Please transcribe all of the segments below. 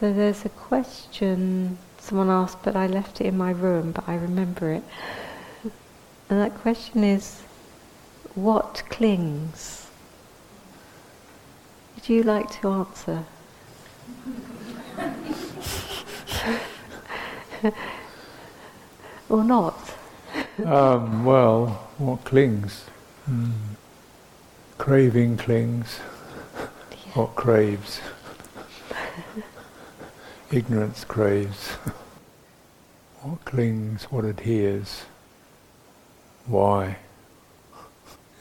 So there's a question someone asked, but I left it in my room, but I remember it. And that question is, what clings? Would you like to answer? or not? Um, well, what clings? Mm. Craving clings. Yeah. What craves? Ignorance craves. what clings? What adheres? Why?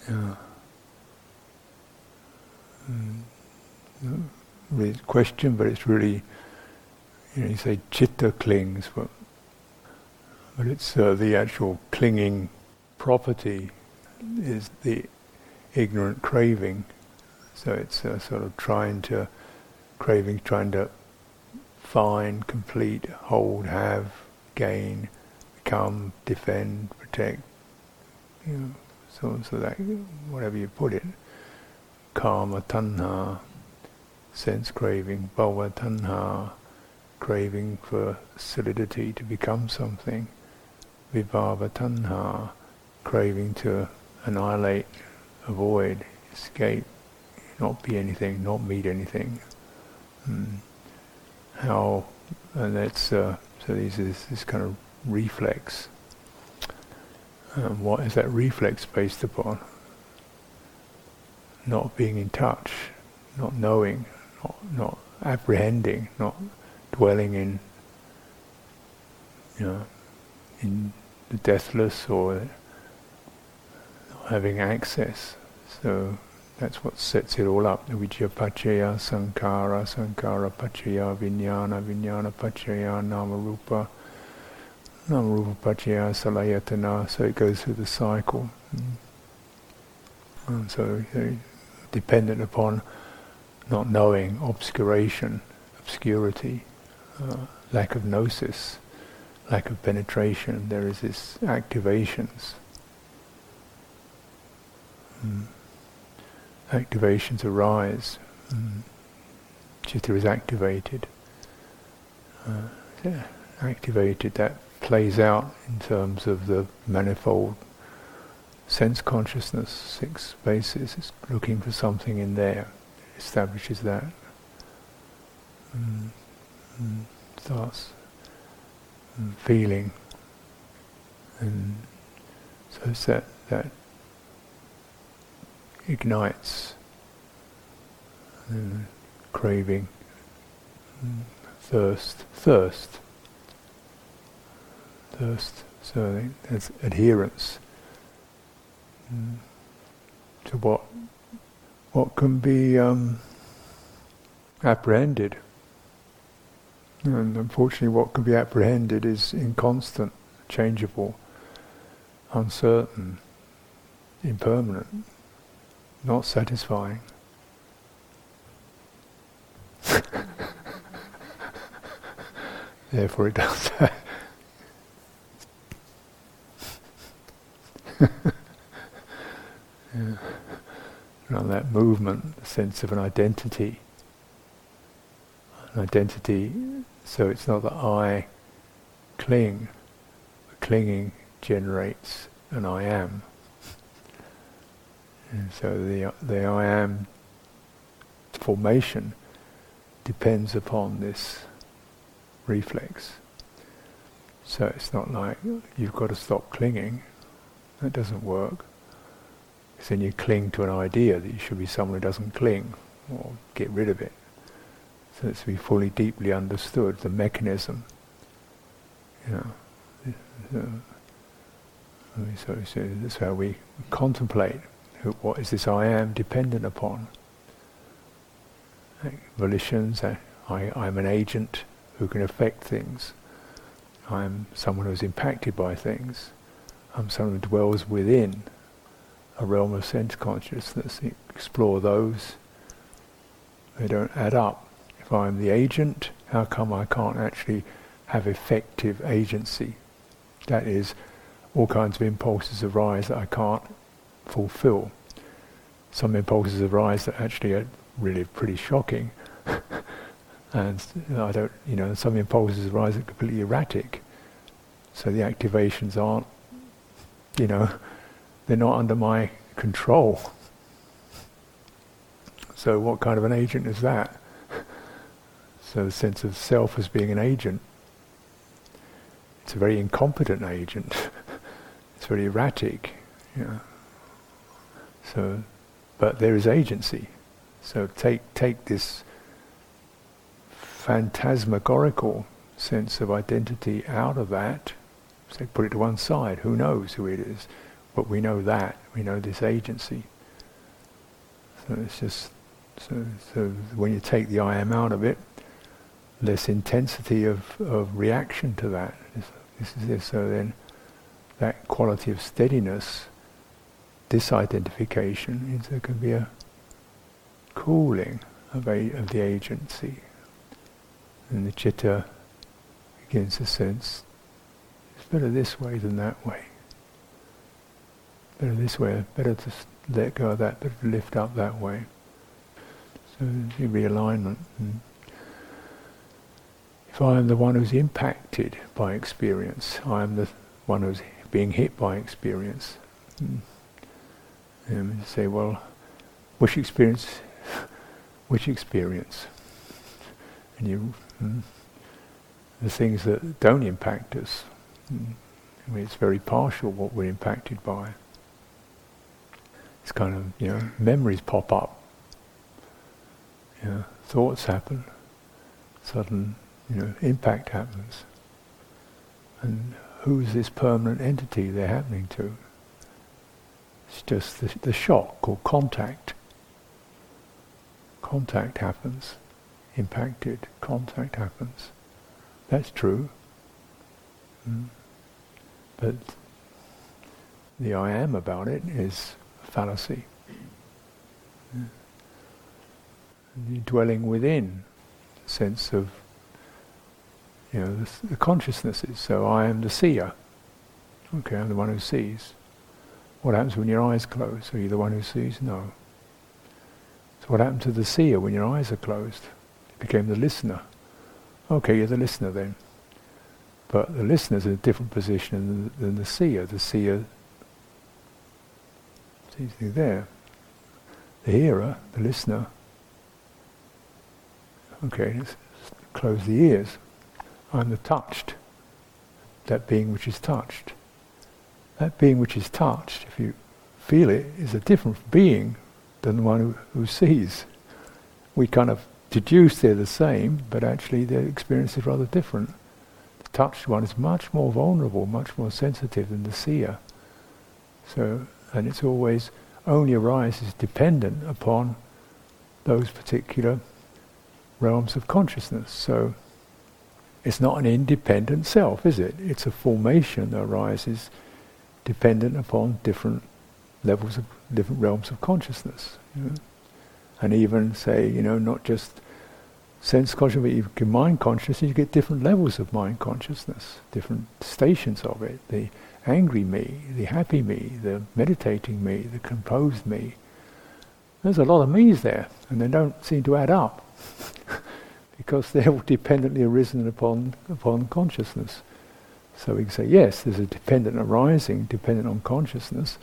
Yeah. Mm. Really question, but it's really, you know, you say chitta clings, but but it's uh, the actual clinging property is the ignorant craving. So it's uh, sort of trying to, craving, trying to find, complete, hold, have, gain, become, defend, protect. You know, so so that whatever you put it, kama tanha, sense craving, bhava tanha, craving for solidity to become something vibhava tanha, craving to annihilate, avoid, escape, not be anything, not meet anything. Mm. How, and that's, uh, so this is this kind of reflex. Um, what is that reflex based upon? Not being in touch, not knowing, not, not apprehending, not dwelling in, you know, in the deathless or having access. So that's what sets it all up. Vijja paccaya sankhara, sankhara paccaya vijnana, vijnana paccaya nama rupa, nama rupa paccaya salayatana. So it goes through the cycle. And so, so dependent upon not knowing, obscuration, obscurity, uh, lack of gnosis lack of penetration, there is this activations. Mm. Activations arise. Mm. Chitta is activated. Uh, yeah, activated, that plays out in terms of the manifold sense consciousness, six bases. It's looking for something in there. It establishes that. Mm. Mm. Starts feeling. And so it's that, that ignites and craving, thirst, thirst, thirst. So there's adherence to what what can be um, apprehended. And unfortunately, what can be apprehended is inconstant, changeable, uncertain, impermanent, not satisfying. Therefore, it does that. yeah. And that movement, the sense of an identity an identity, so it's not that I cling, clinging generates an I am. And so the, the I am formation depends upon this reflex. So it's not like you've got to stop clinging. That doesn't work. Because then you cling to an idea that you should be someone who doesn't cling, or get rid of it. So it's to be fully, deeply understood, the mechanism. You know, so, so, so that's how we contemplate what is this I am dependent upon. Volitions, I, I, I'm an agent who can affect things. I'm someone who's impacted by things. I'm someone who dwells within a realm of sense consciousness. Explore those. They don't add up. If I'm the agent, how come I can't actually have effective agency? That is, all kinds of impulses arise that I can't fulfill. Some impulses arise that actually are really pretty shocking. and I don't, you know, some impulses arise that are completely erratic. So the activations aren't, you know, they're not under my control. So what kind of an agent is that? So the sense of self as being an agent. It's a very incompetent agent. it's very erratic. You know. So, but there is agency. So take take this phantasmagorical sense of identity out of that. Say, put it to one side. Who knows who it is? But we know that. We know this agency. So it's just so, so when you take the I am out of it, less intensity of, of reaction to that. This, this is this. So then, that quality of steadiness, disidentification, is there can be a cooling of, a, of the agency. And the chitta begins to sense it's better this way than that way. Better this way, better to let go of that, better to lift up that way. So the realignment. And if I am the one who's impacted by experience, I am the one who's being hit by experience. Hmm, And hmm. say, well, which experience? Which experience? And you Mm. The things that don't impact us. Mm. I mean, it's very partial what we're impacted by. It's kind of, you know, memories pop up. You know, thoughts happen. Sudden, you know, impact happens. And who's this permanent entity they're happening to? It's just the, the shock or contact. Contact happens impacted, contact happens. That's true. Mm. But the I am about it is a fallacy. Mm. Dwelling within, the sense of, you know, the, the consciousnesses. So I am the seer. Okay, I'm the one who sees. What happens when your eyes close? Are you the one who sees? No. So what happened to the seer when your eyes are closed? became the listener. Okay, you're the listener then. But the listener's in a different position than, than the seer. The seer sees you there. The hearer, the listener. Okay, let's close the ears. I'm the touched. That being which is touched. That being which is touched, if you feel it, is a different being than the one who, who sees. We kind of deduce they're the same, but actually their experience is rather different. The touched one is much more vulnerable, much more sensitive than the seer. So, and it's always only arises dependent upon those particular realms of consciousness. So, it's not an independent self, is it? It's a formation that arises dependent upon different levels of different realms of consciousness. You know? and even say, you know, not just sense consciousness, but get mind consciousness, you get different levels of mind consciousness, different stations of it. The angry me, the happy me, the meditating me, the composed me. There's a lot of me's there, and they don't seem to add up, because they're all dependently arisen upon upon consciousness. So we can say, yes, there's a dependent arising, dependent on consciousness,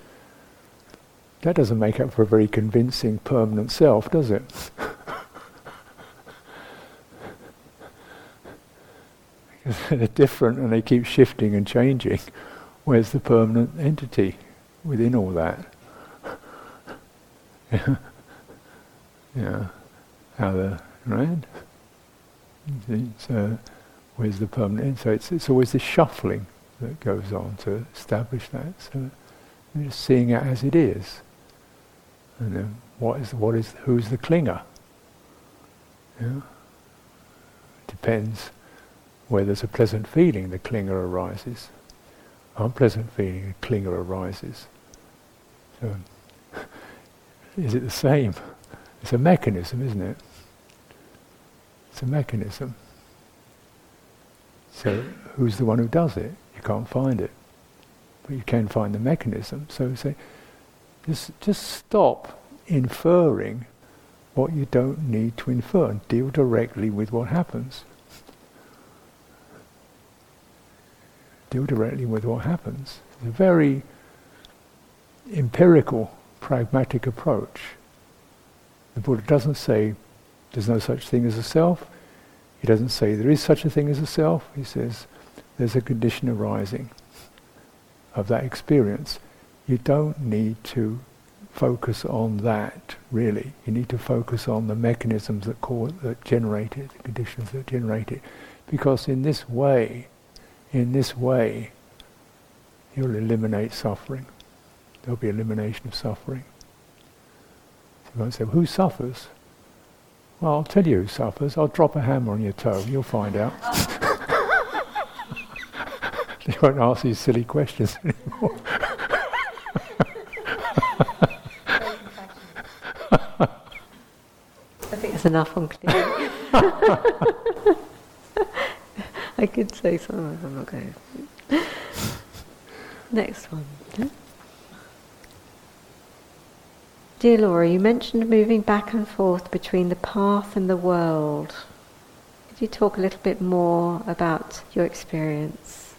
that doesn't make up for a very convincing permanent self, does it? because they're different and they keep shifting and changing. Where's the permanent entity within all that? yeah. yeah. How the right? So where's the permanent? So it's it's always this shuffling that goes on to establish that. So just seeing it as it is. And then what is what is who's the clinger? Yeah. Depends where there's a pleasant feeling, the clinger arises. Unpleasant feeling, the clinger arises. So, is it the same? It's a mechanism, isn't it? It's a mechanism. So, who's the one who does it? You can't find it, but you can find the mechanism. So, say, just, just stop inferring what you don't need to infer and deal directly with what happens. Deal directly with what happens. It's a very empirical, pragmatic approach. The Buddha doesn't say there's no such thing as a self. He doesn't say there is such a thing as a self. He says there's a condition arising of that experience. You don't need to focus on that, really. You need to focus on the mechanisms that, cause, that generate it, the conditions that generate it. Because in this way, in this way, you'll eliminate suffering. There'll be elimination of suffering. You won't say, well, who suffers? Well, I'll tell you who suffers. I'll drop a hammer on your toe. You'll find out. you won't ask these silly questions anymore. I think it's enough on clearing. I could say something, I'm not going. Next one. Dear Laura, you mentioned moving back and forth between the path and the world. Could you talk a little bit more about your experience?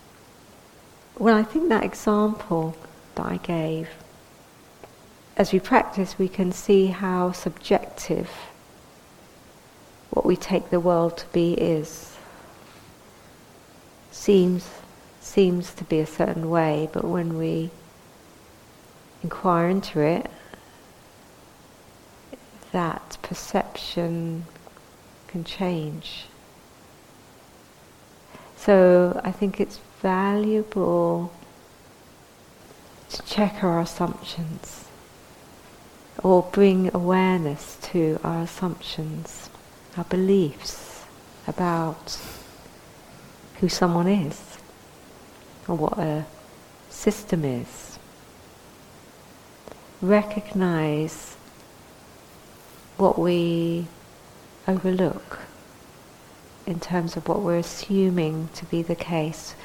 Well, I think that example that I gave, as we practice, we can see how subjective what we take the world to be is. Seems, seems to be a certain way, but when we inquire into it, that perception can change. So I think it's valuable to check our assumptions or bring awareness to our assumptions our beliefs about who someone is or what a system is. Recognize what we overlook in terms of what we're assuming to be the case.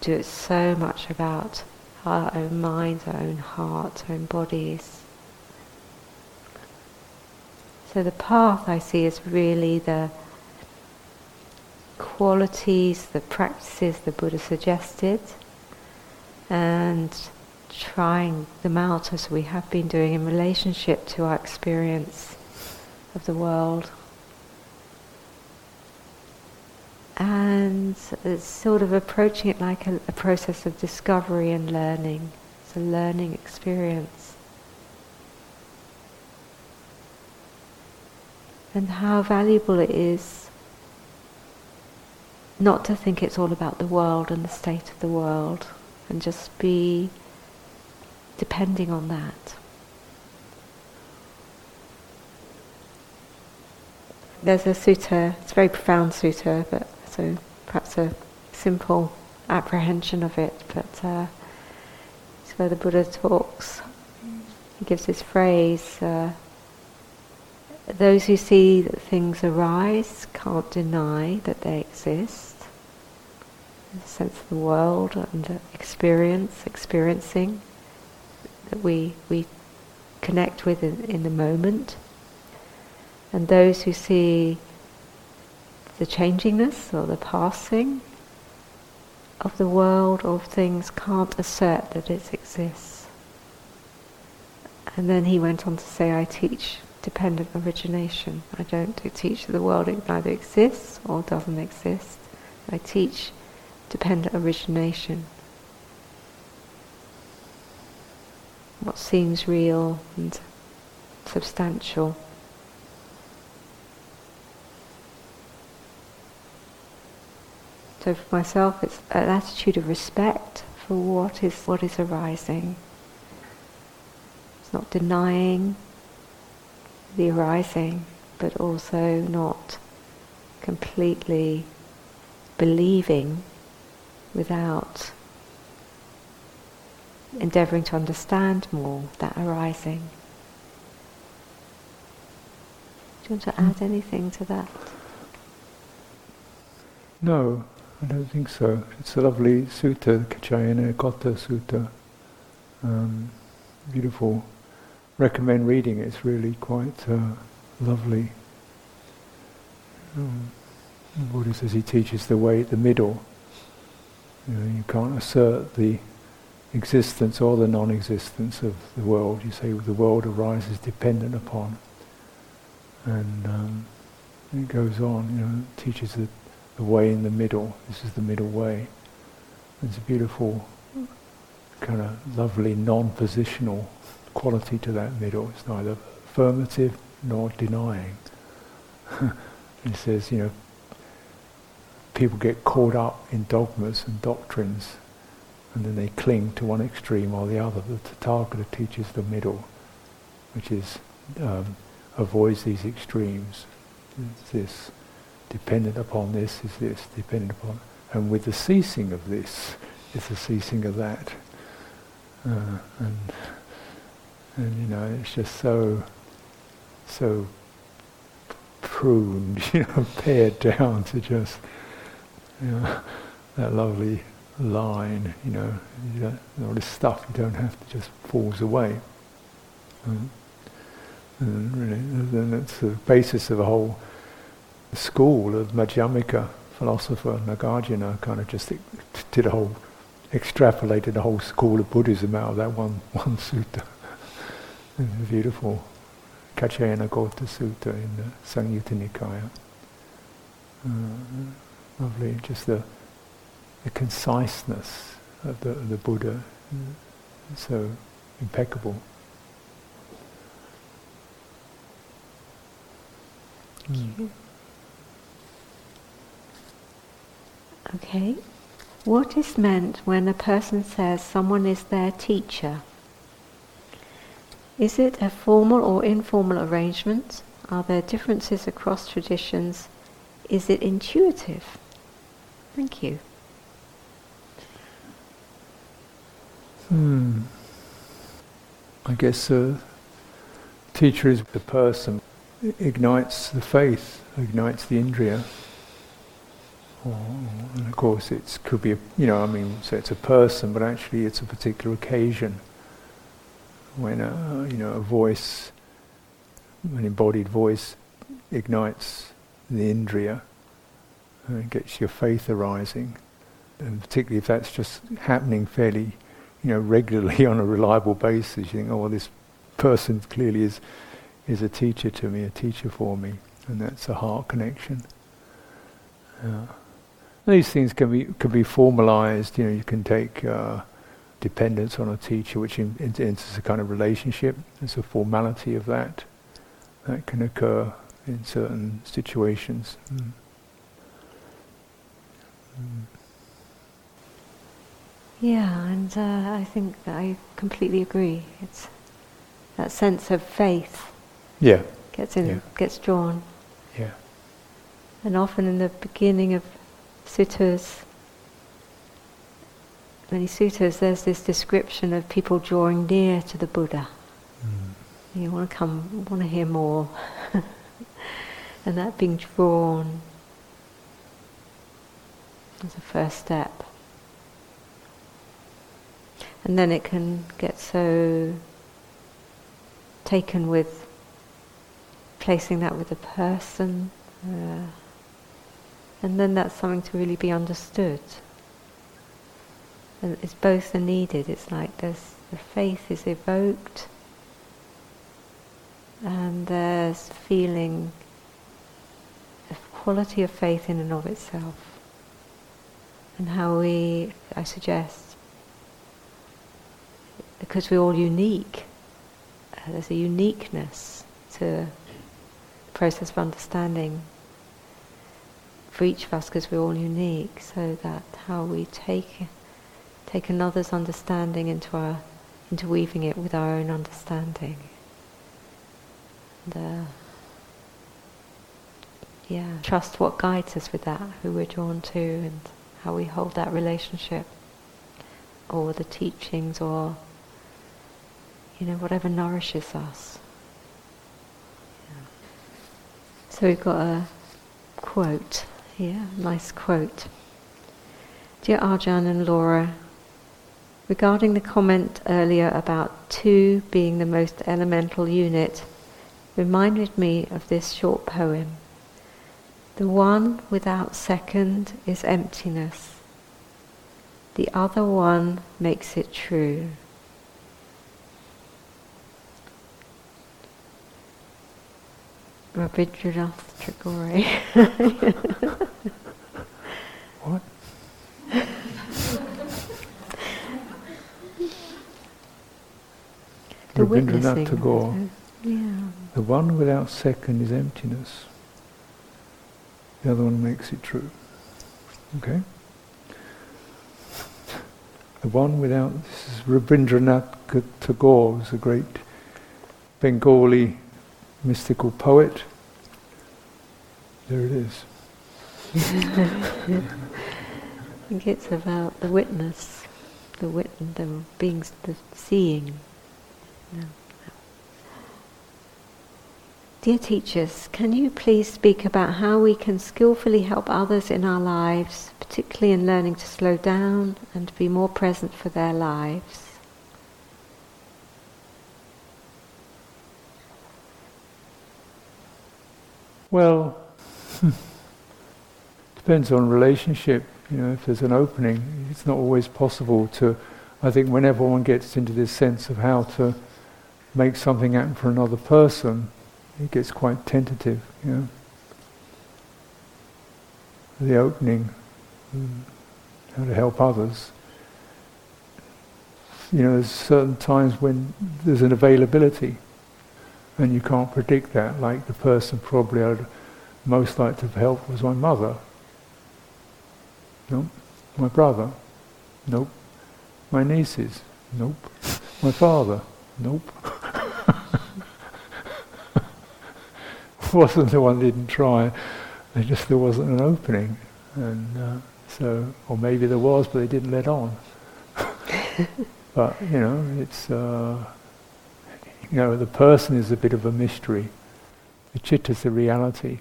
Do it so much about our own minds, our own hearts, our own bodies. So the path I see is really the qualities, the practices the Buddha suggested, and trying them out as we have been doing in relationship to our experience of the world. And it's sort of approaching it like a, a process of discovery and learning. It's a learning experience. and how valuable it is not to think it's all about the world and the state of the world and just be depending on that. There's a sutta, it's a very profound sutta, but so perhaps a simple apprehension of it, but uh, it's where the Buddha talks. He gives this phrase, uh, those who see that things arise can't deny that they exist. In The sense of the world and experience, experiencing that we we connect with in, in the moment. And those who see the changingness or the passing of the world of things can't assert that it exists. And then he went on to say, I teach dependent origination. I don't teach that the world neither exists or doesn't exist. I teach dependent origination. What seems real and substantial. So for myself, it's an attitude of respect for what is what is arising. It's not denying the arising, but also not completely believing without endeavouring to understand more that arising. Do you want to add mm. anything to that? No, I don't think so. It's a lovely sutta, Kaccayana Gotta Sutta. Um, beautiful recommend reading it. It's really quite uh, lovely. Um, the Buddha says he teaches the way, at the middle. You, know, you can't assert the existence or the non-existence of the world. You say the world arises dependent upon. And um, it goes on, you know, teaches the, the way in the middle. This is the middle way. There's a beautiful, kind of lovely non-positional quality to that middle. It's neither affirmative nor denying. he says, you know, people get caught up in dogmas and doctrines and then they cling to one extreme or the other. The Tathagata teaches the middle, which is um, avoids these extremes. It's this dependent upon this is this, dependent upon, and with the ceasing of this is the ceasing of that. Uh, and and you know it's just so so pruned, you know, pared down to just you know that lovely line, you know, all this stuff you don't have to just falls away. Mm. And really, and that's the basis of a whole school of Madhyamika philosopher Nagarjuna kind of just did a whole, extrapolated the whole school of Buddhism out of that one, one sutta. beautiful. Kaccayana Gotta Sutta in the Samyutta Nikaya. Uh, lovely, just the the conciseness of the, the Buddha, so impeccable. Mm. Okay. What is meant when a person says someone is their teacher? Is it a formal or informal arrangement? Are there differences across traditions? Is it intuitive? Thank you. Hmm. I guess a teacher is the person, ignites the faith, ignites the indriya. And of course, it could be, a, you know, I mean, so it's a person, but actually it's a particular occasion when a, you know, a voice, an embodied voice, ignites the indriya and gets your faith arising. And particularly if that's just happening fairly you know, regularly on a reliable basis. You think, oh, well, this person clearly is is a teacher to me, a teacher for me, and that's a heart connection. Uh, Uh, these things can be can be formalized. You know, you can take uh, dependence on a teacher, which in, in, enters a kind of relationship. There's a formality of that that can occur in certain situations. Mm. Mm. Yeah, and uh, I think I completely agree. It's that sense of faith. Yeah. Gets in, yeah. gets drawn. Yeah. And often in the beginning of suttas, many suttas, there's this description of people drawing near to the Buddha. Mm. You want to come, want to hear more, and that being drawn is the first step. And then it can get so taken with placing that with a person. Uh, and then that's something to really be understood. And it's both are needed. It's like there's the faith is evoked and there's feeling the quality of faith in and of itself. And how we, I suggest, because we're all unique. Uh, there's a uniqueness to the process of understanding for each of us because we're all unique. So that how we take take another's understanding into our interweaving it with our own understanding. And, uh, yeah, trust what guides us with that, who we're drawn to, and how we hold that relationship, or the teachings, or you know, whatever nourishes us. Yeah. So we've got a quote here, nice quote. Dear Ajahn and Laura, regarding the comment earlier about two being the most elemental unit, reminded me of this short poem. The one without second is emptiness. The other one makes it true. Rabindranath Tagore. what? the Rabindranath Tagore. Yeah. The one without second is emptiness. The other one makes it true. Okay? The one without, this is Rabindranath Tagore, who's a great Bengali mystical poet. There it is. I think it's about the witness, the wit, the being, the seeing. Yeah. Dear teachers, can you please speak about how we can skillfully help others in our lives, particularly in learning to slow down and be more present for their lives? Well, depends on relationship. You know, if there's an opening, it's not always possible to. I think whenever one gets into this sense of how to make something happen for another person, it gets quite tentative. You know, the opening, how to help others. You know, there's certain times when there's an availability and you can't predict that. Like the person probably I'd most like to have helped was my mother. Nope. My brother. Nope. My nieces. Nope. My father. Nope. wasn't the one didn't try. They just there wasn't an opening, and uh, so or maybe there was, but they didn't let on. but you know, it's. Uh, you know, the person is a bit of a mystery. The chitta is the reality.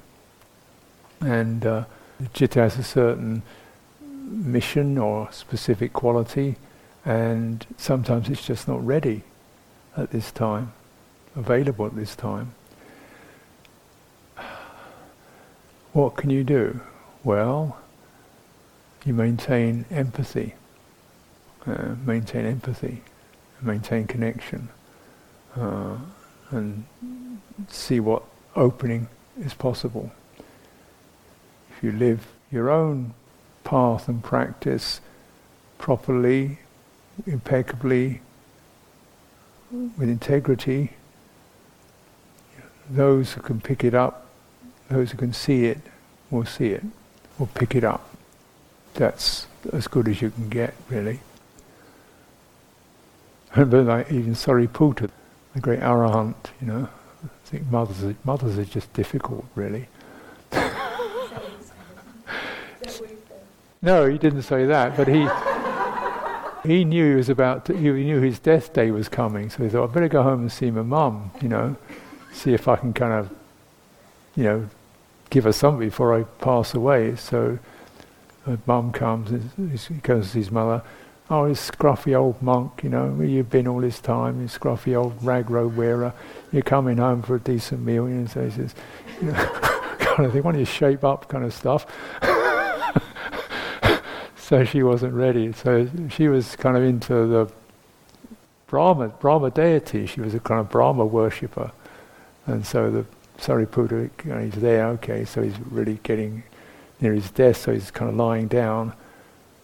And uh, the chitta has a certain mission or specific quality, and sometimes it's just not ready at this time, available at this time. What can you do? Well, you maintain empathy, uh, maintain empathy, maintain connection uh, and see what opening is possible. If you live your own path and practice properly, impeccably, with integrity, those who can pick it up, those who can see it, will see it, will pick it up. That's as good as you can get, really. But like even Sariputta, the great arahant, you know. I think mothers are, mothers are just difficult, really. no, he didn't say that, but he he knew he was about to, he knew his death day was coming, so he thought I better go home and see my mum, you know, see if I can kind of, you know, give her something before I pass away. So, my mum comes he goes to his mother oh, this scruffy old monk, you know, where you've been all this time, you scruffy old rag robe wearer, you're coming home for a decent meal, you know, so he says, you know, kind of thing, why don't you shape up kind of stuff. so she wasn't ready. So she was kind of into the Brahma, Brahma deity. She was a kind of Brahma worshipper. And so the Sariputta, you know, he's there, okay, so he's really getting near his death, so he's kind of lying down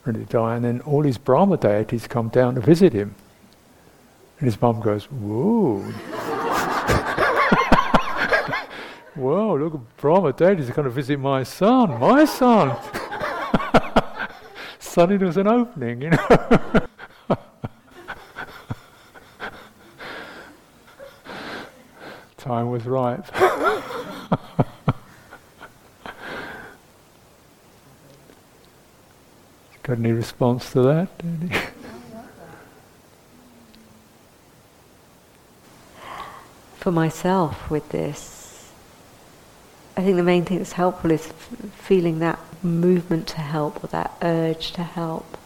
ready to die, and then all his Brahma deities come down to visit him. And his mum goes, Whoa. Whoa, look, Brahma deities are going to visit my son, my son. Suddenly there was an opening, you know. Time was ripe. Got any response to that? For myself, with this, I think the main thing that's helpful is feeling that movement to help or that urge to help,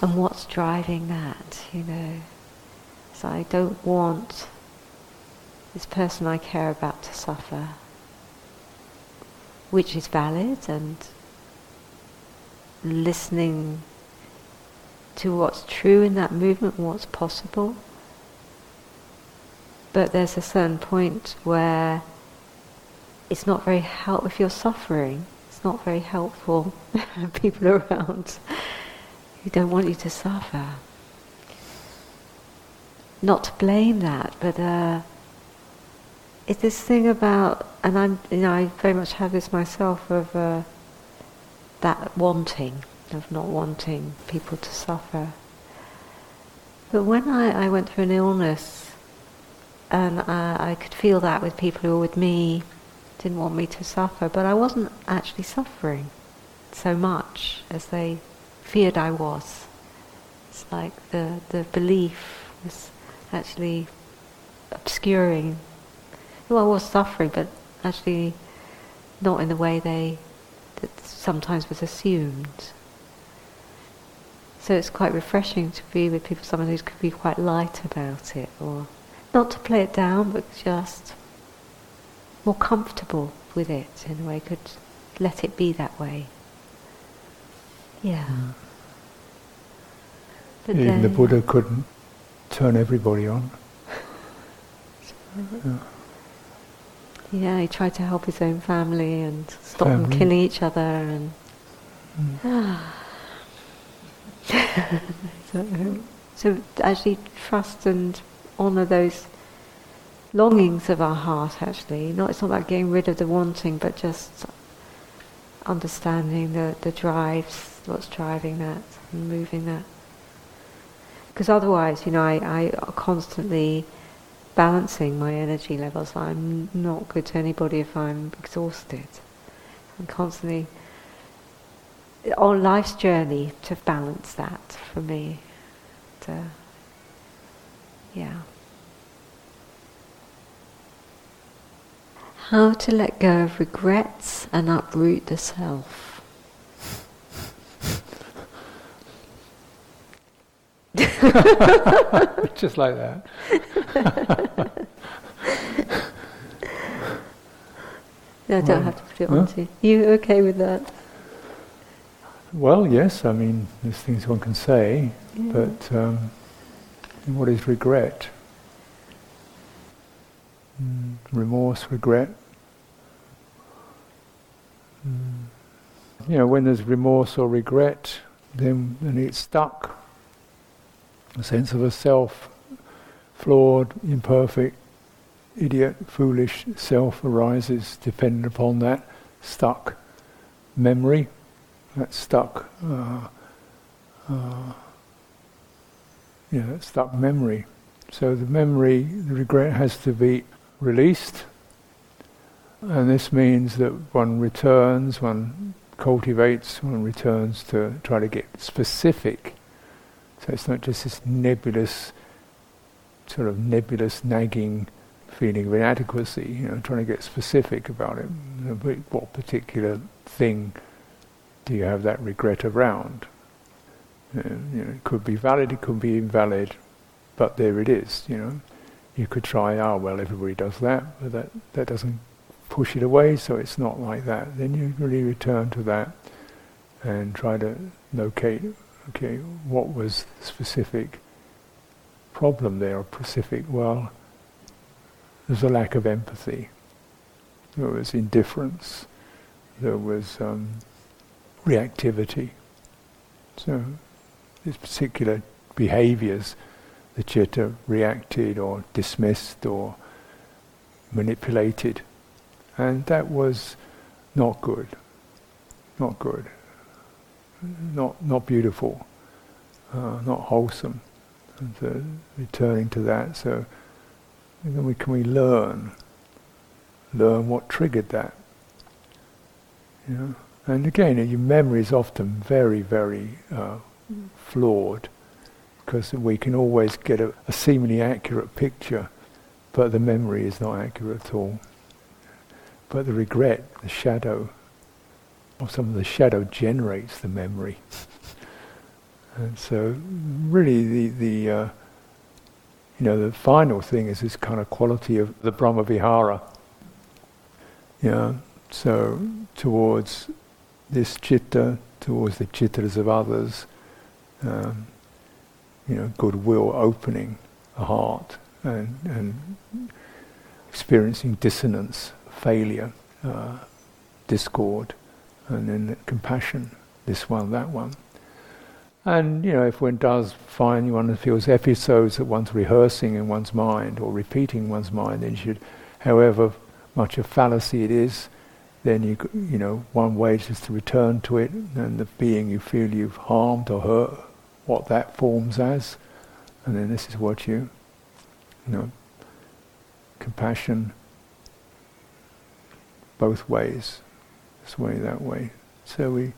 and what's driving that, you know. So I don't want this person I care about to suffer, which is valid and listening to what's true in that movement, what's possible. But there's a certain point where it's not very helpful if you're suffering. It's not very helpful. People around who don't want you to suffer. Not to blame that, but uh, it's this thing about, and I'm, you know, I very much have this myself of uh, that wanting, of not wanting people to suffer. But when I, I went through an illness, and uh, I could feel that with people who were with me, didn't want me to suffer, but I wasn't actually suffering so much as they feared I was. It's like the, the belief was actually obscuring. Well, I was suffering, but actually not in the way they that sometimes was assumed. So it's quite refreshing to be with people, someone who could be quite light about it, or not to play it down, but just more comfortable with it in a way, could let it be that way. Yeah. Mm. But Even the Buddha couldn't turn everybody on. yeah. Yeah. he tried to help his own family and stop family. them killing each other and. Mm. so, so actually trust and honour those longings of our heart actually. Not, it's not about getting rid of the wanting, but just understanding the, the drives, what's driving that and moving that. Because otherwise, you know, I, I constantly balancing my energy levels. I'm not good to anybody if I'm exhausted. I'm constantly on life's journey to balance that for me. Yeah. How to let go of regrets and uproot the self. Just like that. no, I don't well, have to put it on to you. You okay with that? Well, yes. I mean, there's things one can say, yeah. but um, what is regret? Mm, remorse, regret. Mm. You know, when there's remorse or regret, then, then it's stuck. A sense of a self, flawed, imperfect, idiot, foolish self arises dependent upon that stuck memory, that stuck, uh, uh, yeah, that stuck memory. So the memory, the regret has to be released. And this means that one returns, one cultivates, one returns to try to get specific. So it's not just this nebulous, sort of nebulous nagging feeling of inadequacy, you know, trying to get specific about it. What particular thing do you have that regret around? Uh, you know, it could be valid, it could be invalid, but there it is, you know you could try, oh well, everybody does that, but that, that doesn't push it away, so it's not like that. Then you really return to that and try to locate, okay, what was the specific problem there, or specific, well, there's a lack of empathy, there was indifference, there was um, reactivity. So these particular behaviors the chitta reacted or dismissed or manipulated. And that was not good. Not good. Not, not beautiful. Uh, not wholesome. And so returning to that, so then we, can we learn? Learn what triggered that. You know? And again, your memory is often very, very uh, flawed because we can always get a, a seemingly accurate picture, but the memory is not accurate at all. But the regret, the shadow, or some of the shadow generates the memory. and so, really, the the uh, you know, the final thing is this kind of quality of the Brahma Vihara. Know, so towards this chitta, towards the chittas of others, um, you know, goodwill opening the heart and, and experiencing dissonance, failure, uh, discord, and then compassion, this one, that one. And you know, if one does find one feels episodes that one's rehearsing in one's mind or repeating one's mind, then you should, however much a fallacy it is, then you you know one way is to return to it and the being you feel you've harmed or hurt, what that forms as, and then this is what you, you know, compassion. Both ways, this way, that way. So we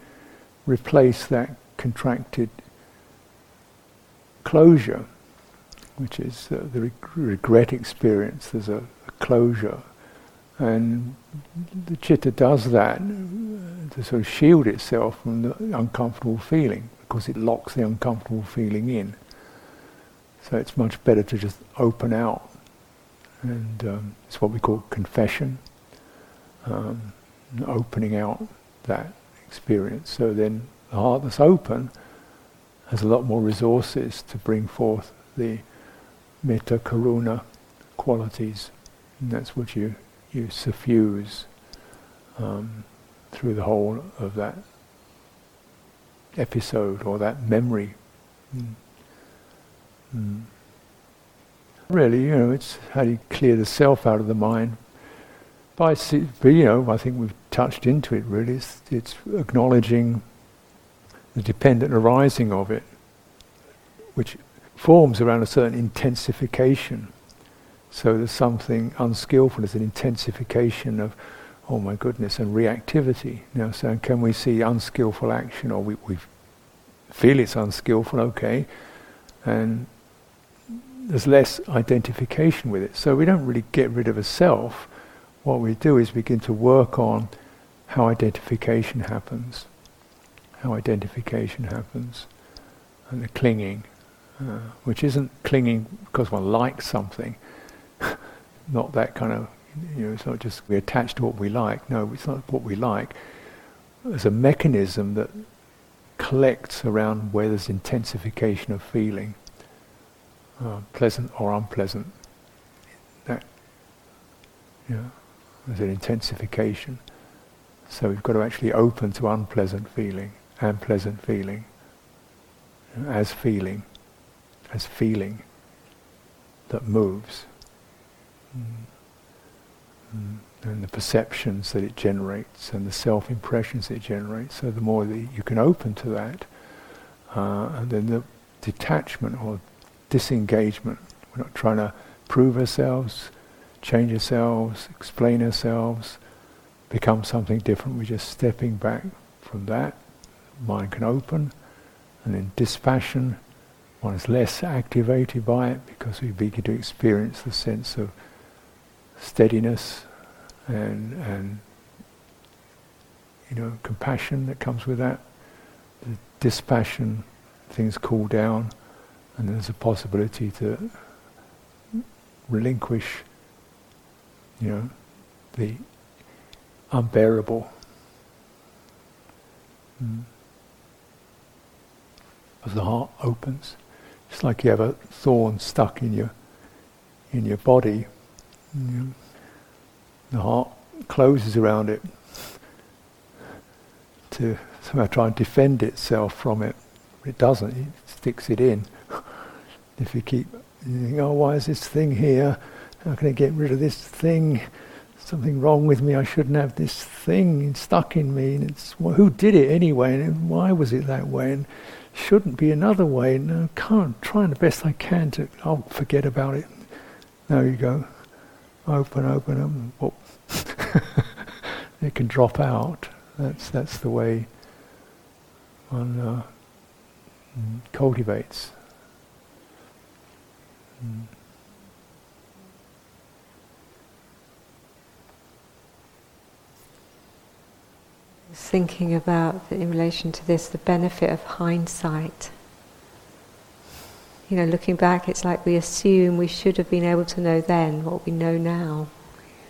replace that contracted closure, which is uh, the regret experience. There's a, a, closure, and the chitta does that to sort of shield itself from the uncomfortable feeling because it locks the uncomfortable feeling in. So it's much better to just open out, and um, it's what we call confession, um, opening out that experience. So then the heart that's open has a lot more resources to bring forth the metta karuna qualities. And that's what you, you suffuse um, through the whole of that episode or that memory. Mm. Mm. Really, you know, it's how do you clear the self out of the mind. By, you know, I think we've touched into it really. It's, it's acknowledging the dependent arising of it, which forms around a certain intensification. So there's something unskillful, there's an intensification of, oh my goodness, and reactivity. Now, so can we see unskillful action, or we, we feel it's unskillful, okay, and there's less identification with it. So we don't really get rid of a self. What we do is begin to work on how identification happens how identification happens and the clinging, uh, which isn't clinging because one likes something, not that kind of, you know, it's not just we attach to what we like. No, it's not what we like. There's a mechanism that collects around where there's intensification of feeling, uh, pleasant or unpleasant. That, know, there's an intensification. So we've got to actually open to unpleasant feeling and pleasant feeling as feeling, as feeling that moves. Mm. Mm. And the perceptions that it generates and the self impressions it generates. So, the more that you can open to that, uh, and then the detachment or disengagement. We're not trying to prove ourselves, change ourselves, explain ourselves, become something different. We're just stepping back from that mind can open, and in dispassion, one is less activated by it because we begin to experience the sense of steadiness and and you know compassion that comes with that. The dispassion, things cool down, and there's a possibility to relinquish, you know, the unbearable. Mm as the heart opens. It's like you have a thorn stuck in your in your body. You the heart closes around it to somehow try and defend itself from it. It doesn't. It sticks it in. if you keep thinking, "Oh, why is this thing here? How can I get rid of this thing?" Something wrong with me. I shouldn't have this thing stuck in me. And it's well, who did it anyway? And why was it that way? And shouldn't be another way. No, can't. Trying the best I can to. I'll forget about it. There you go. Open, open, open. Oh. it can drop out. That's that's the way one uh, mm, cultivates. Mm. Thinking about in relation to this the benefit of hindsight. you know, looking back, it's like we assume we should have been able to know then what we know now.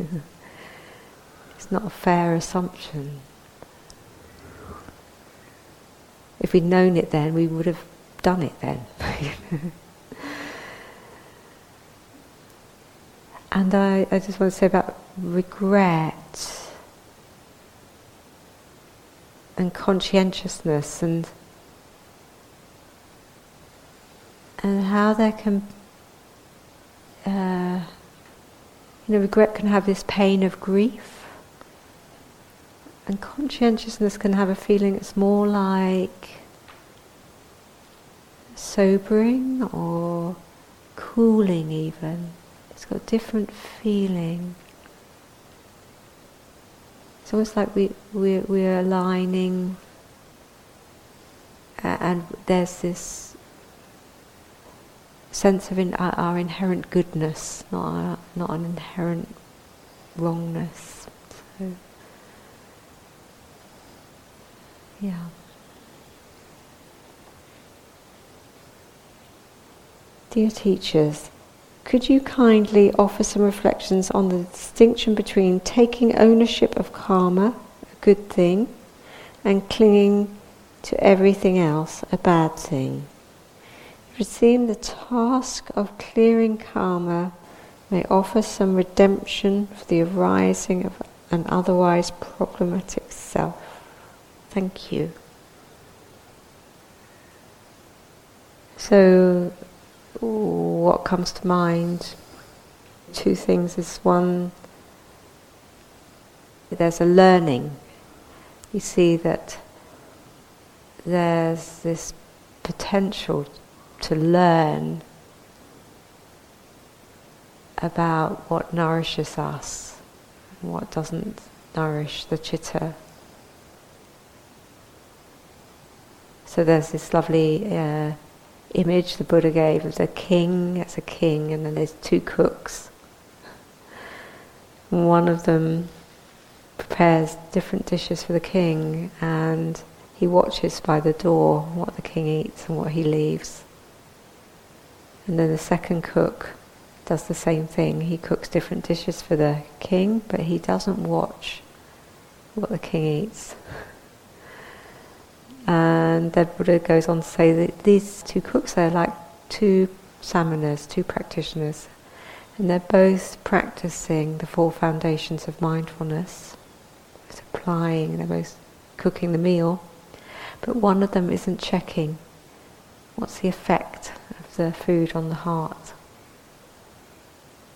it's not a fair assumption. If we'd known it then, we would have done it then. and I, I just want to say about regret and conscientiousness and and how there can uh, you know regret can have this pain of grief. And conscientiousness can have a feeling it's more like sobering or cooling even. It's got a different feeling it's almost like we, we, we're aligning uh, and there's this sense of in, uh, our inherent goodness, not, our, not an inherent wrongness. So, yeah. Dear teachers, could you kindly offer some reflections on the distinction between taking ownership of karma, a good thing, and clinging to everything else, a bad thing? It would seem the task of clearing karma may offer some redemption for the arising of an otherwise problematic self. Thank you. So, what comes to mind? Two things is one, there's a learning. You see that there's this potential to learn about what nourishes us, what doesn't nourish the chitta. So there's this lovely uh, image the Buddha gave of the king as a king, and then there's two cooks. One of them prepares different dishes for the king, and he watches by the door what the king eats and what he leaves. And then the second cook does the same thing. He cooks different dishes for the king, but he doesn't watch what the king eats. And the Buddha goes on to say that these two cooks are like two samanas, two practitioners, and they're both practicing the four foundations of mindfulness, supplying, they're both cooking the meal, but one of them isn't checking what's the effect of the food on the heart.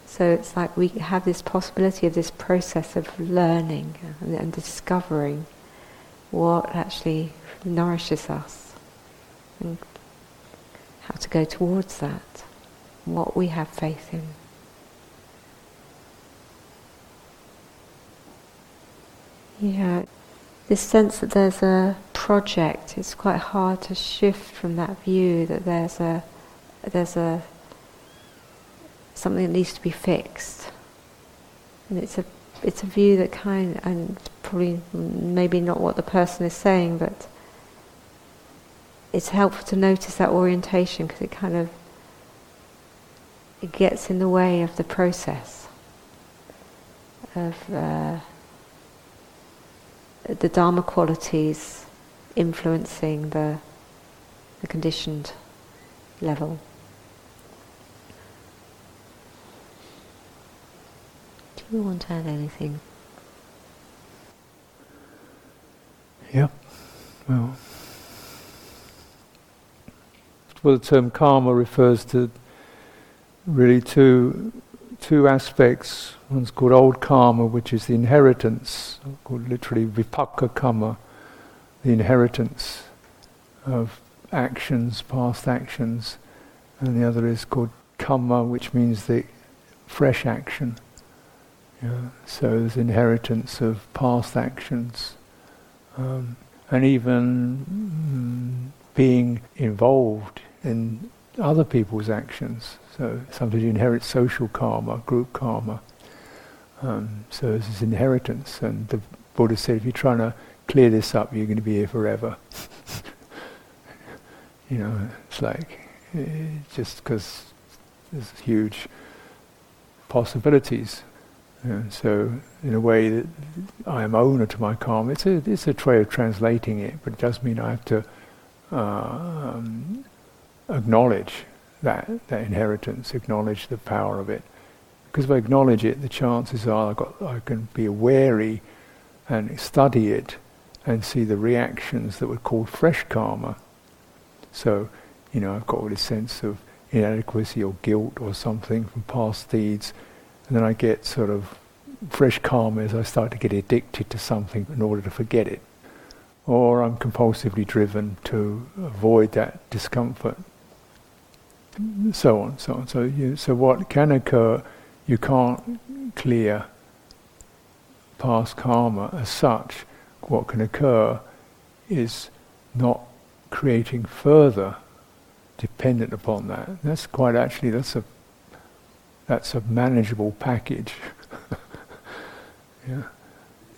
So it's like we have this possibility of this process of learning and, and discovering what actually nourishes us and how to go towards that, what we have faith in. Yeah, this sense that there's a project, it's quite hard to shift from that view that there's a there's a something that needs to be fixed. And it's a it's a view that kind and probably maybe not what the person is saying, but it's helpful to notice that orientation because it kind of it gets in the way of the process of uh, the dharma qualities influencing the the conditioned level. Do you want to add anything? Yeah. Well. Well, the term karma refers to really two, two aspects. One's called old karma, which is the inheritance, called literally vipaka karma, the inheritance of actions, past actions, and the other is called karma, which means the fresh action. Yeah, so there's inheritance of past actions, um, and even mm, being involved in other people's actions. So sometimes you inherit social karma, group karma. Um, so this inheritance, and the Buddha said, if you're trying to clear this up, you're going to be here forever. you know, it's like just because there's huge possibilities. And so, in a way, that I am owner to my karma. It's a it's a way of translating it, but it does mean I have to uh, um, acknowledge that that inheritance, acknowledge the power of it. Because if I acknowledge it, the chances are I, got, I can be wary and study it and see the reactions that would call fresh karma. So, you know, I've got all this sense of inadequacy or guilt or something from past deeds, and then I get sort of fresh karma as I start to get addicted to something in order to forget it. Or I'm compulsively driven to avoid that discomfort. So on, so on. So, you, so what can occur, you can't clear past karma as such. What can occur is not creating further dependent upon that. That's quite actually that's a that's a manageable package. yeah.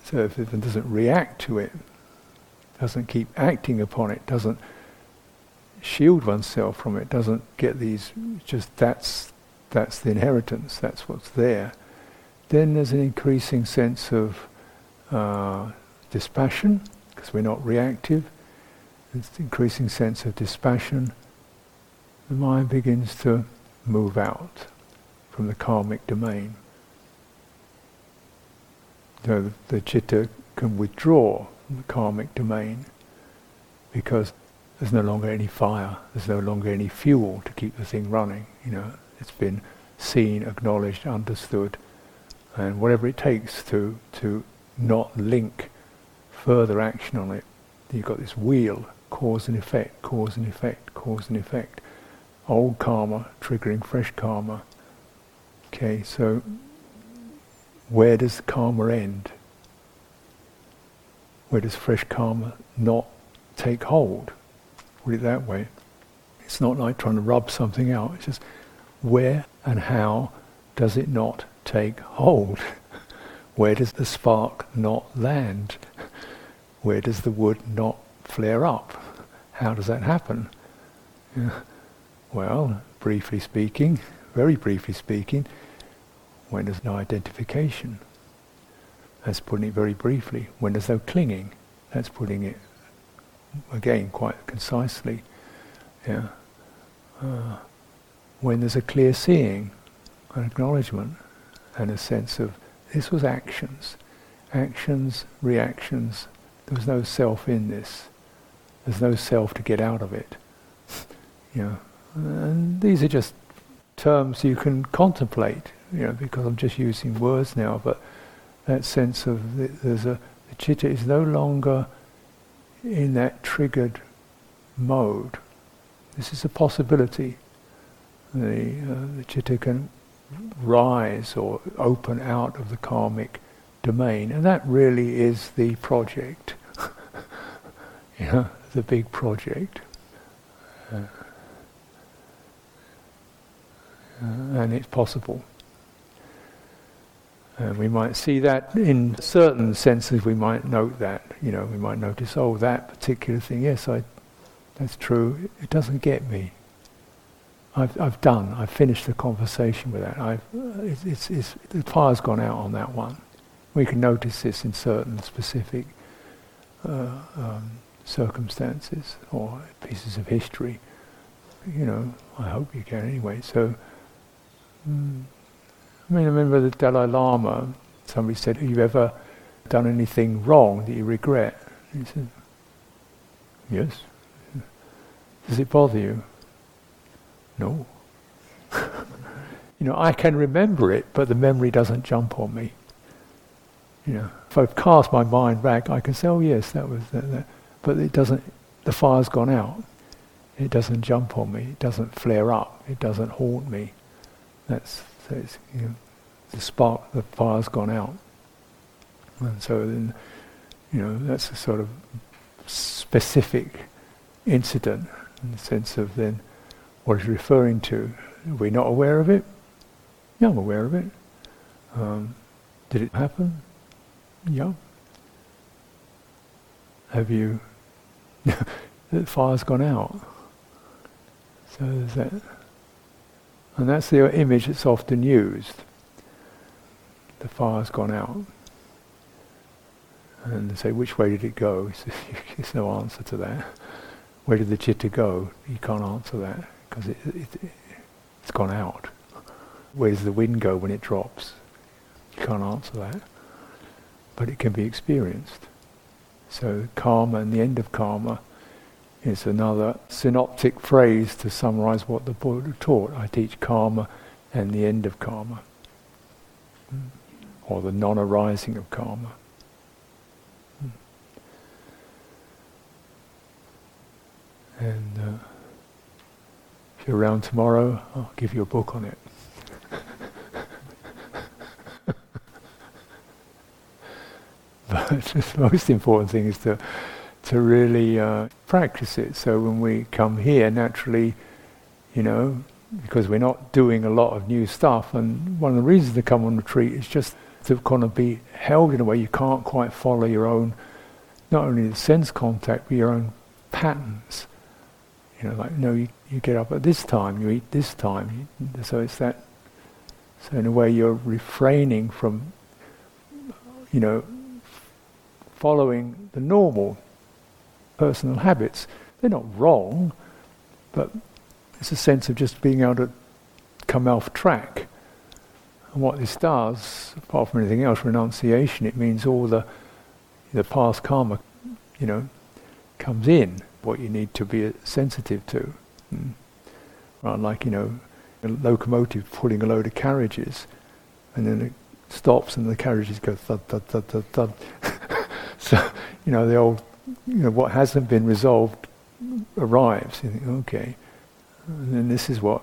So if it doesn't react to it, doesn't keep acting upon it, doesn't shield oneself from it, doesn't get these just that's that's the inheritance, that's what's there, then there's an increasing sense of uh, dispassion, because we're not reactive, there's an increasing sense of dispassion, the mind begins to move out from the karmic domain. So the, the chitta can withdraw from the karmic domain because there's no longer any fire, there's no longer any fuel to keep the thing running. You know, it's been seen, acknowledged, understood, and whatever it takes to to not link further action on it. You've got this wheel, cause and effect, cause and effect, cause and effect old karma triggering fresh karma. Okay, so where does karma end? Where does fresh karma not take hold? Put it that way. It's not like trying to rub something out. It's just where and how does it not take hold? where does the spark not land? Where does the wood not flare up? How does that happen? Yeah. Well, briefly speaking, very briefly speaking, when there's no identification. That's putting it very briefly. When there's no clinging, that's putting it again quite concisely. Yeah. Uh, when there's a clear seeing, an acknowledgement, and a sense of this was actions, actions, reactions. There was no self in this. There's no self to get out of it. you know, and these are just terms you can contemplate, you know, because I'm just using words now, but that sense of the, there's a, the chitta is no longer in that triggered mode. This is a possibility. The, uh, the chitta can rise or open out of the karmic domain, and that really is the project. know, the big project. Uh, uh, and it's possible. And we might see that in certain senses. We might note that, you know, we might notice, oh, that particular thing. Yes, I, that's true. It doesn't get me. I've, I've done. I've finished the conversation with that. I've, it's, it's, it's, the fire's gone out on that one. We can notice this in certain specific uh, um, circumstances or pieces of history. You know, I hope you can anyway. So Mm. I mean, I remember the Dalai Lama, somebody said, Have you ever done anything wrong that you regret? he said, Yes. Does it bother you? No. you know, I can remember it, but the memory doesn't jump on me. You know, if I cast my mind back, I can say, "Oh yes, that was that." that. But it doesn't. The fire's gone out. It doesn't jump on me. It doesn't flare up. It doesn't haunt me. That's so it's, you know, the spark, the fire's gone out, and so then, you know, that's a sort of specific incident in the sense of then what it's referring to. Are we not aware of it? Yeah, I'm aware of it. Um, did it happen? Yeah. Have you? the fire's gone out. So there's that. And that's the image that's often used. The fire's gone out. And they say, which way did it go? There's no answer to that. Where did the chitta go? You can't answer that because it, it, it, it's gone out. Where does the wind go when it drops? You can't answer that. But it can be experienced. So karma and the end of karma is another synoptic phrase to summarize what the Buddha taught. I teach karma and the end of karma. Hmm. Or the non-arising of karma. Hmm. And uh, if you're around tomorrow, I'll give you a book on it. but the most important thing is to to really uh, practice it. So when we come here, naturally, you know, because we're not doing a lot of new stuff, and one of the reasons to come on retreat is just to kind of be held in a way you can't quite follow your own, not only the sense contact, but your own patterns. You know, like, no, you, you get up at this time, you eat this time. So it's that, so in a way you're refraining from, you know, following the normal personal habits. They're not wrong, but it's a sense of just being able to come off track. And what this does, apart from anything else, renunciation, it means all the the past karma, you know, comes in. What you need to be sensitive to, mm. like you know, a locomotive pulling a load of carriages, and then it stops and the carriages go thud thud thud thud thud. so you know the old you know, what hasn't been resolved arrives. You think, okay, and then this is what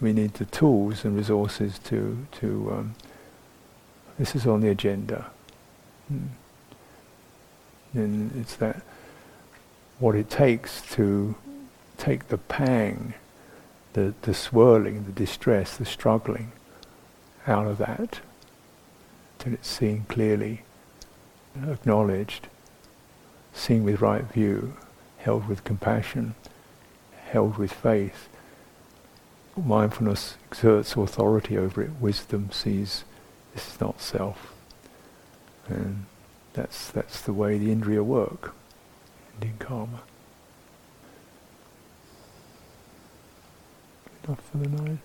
we need the tools and resources to to. Um, this is on the agenda. Hmm. And it's that what it takes to take the pang, the the swirling, the distress, the struggling out of that, till it's seen clearly, acknowledged seen with right view, held with compassion, held with faith. Mindfulness exerts authority over it. Wisdom sees this is not self. And that's, that's the way the indriya work in karma. Enough for the night.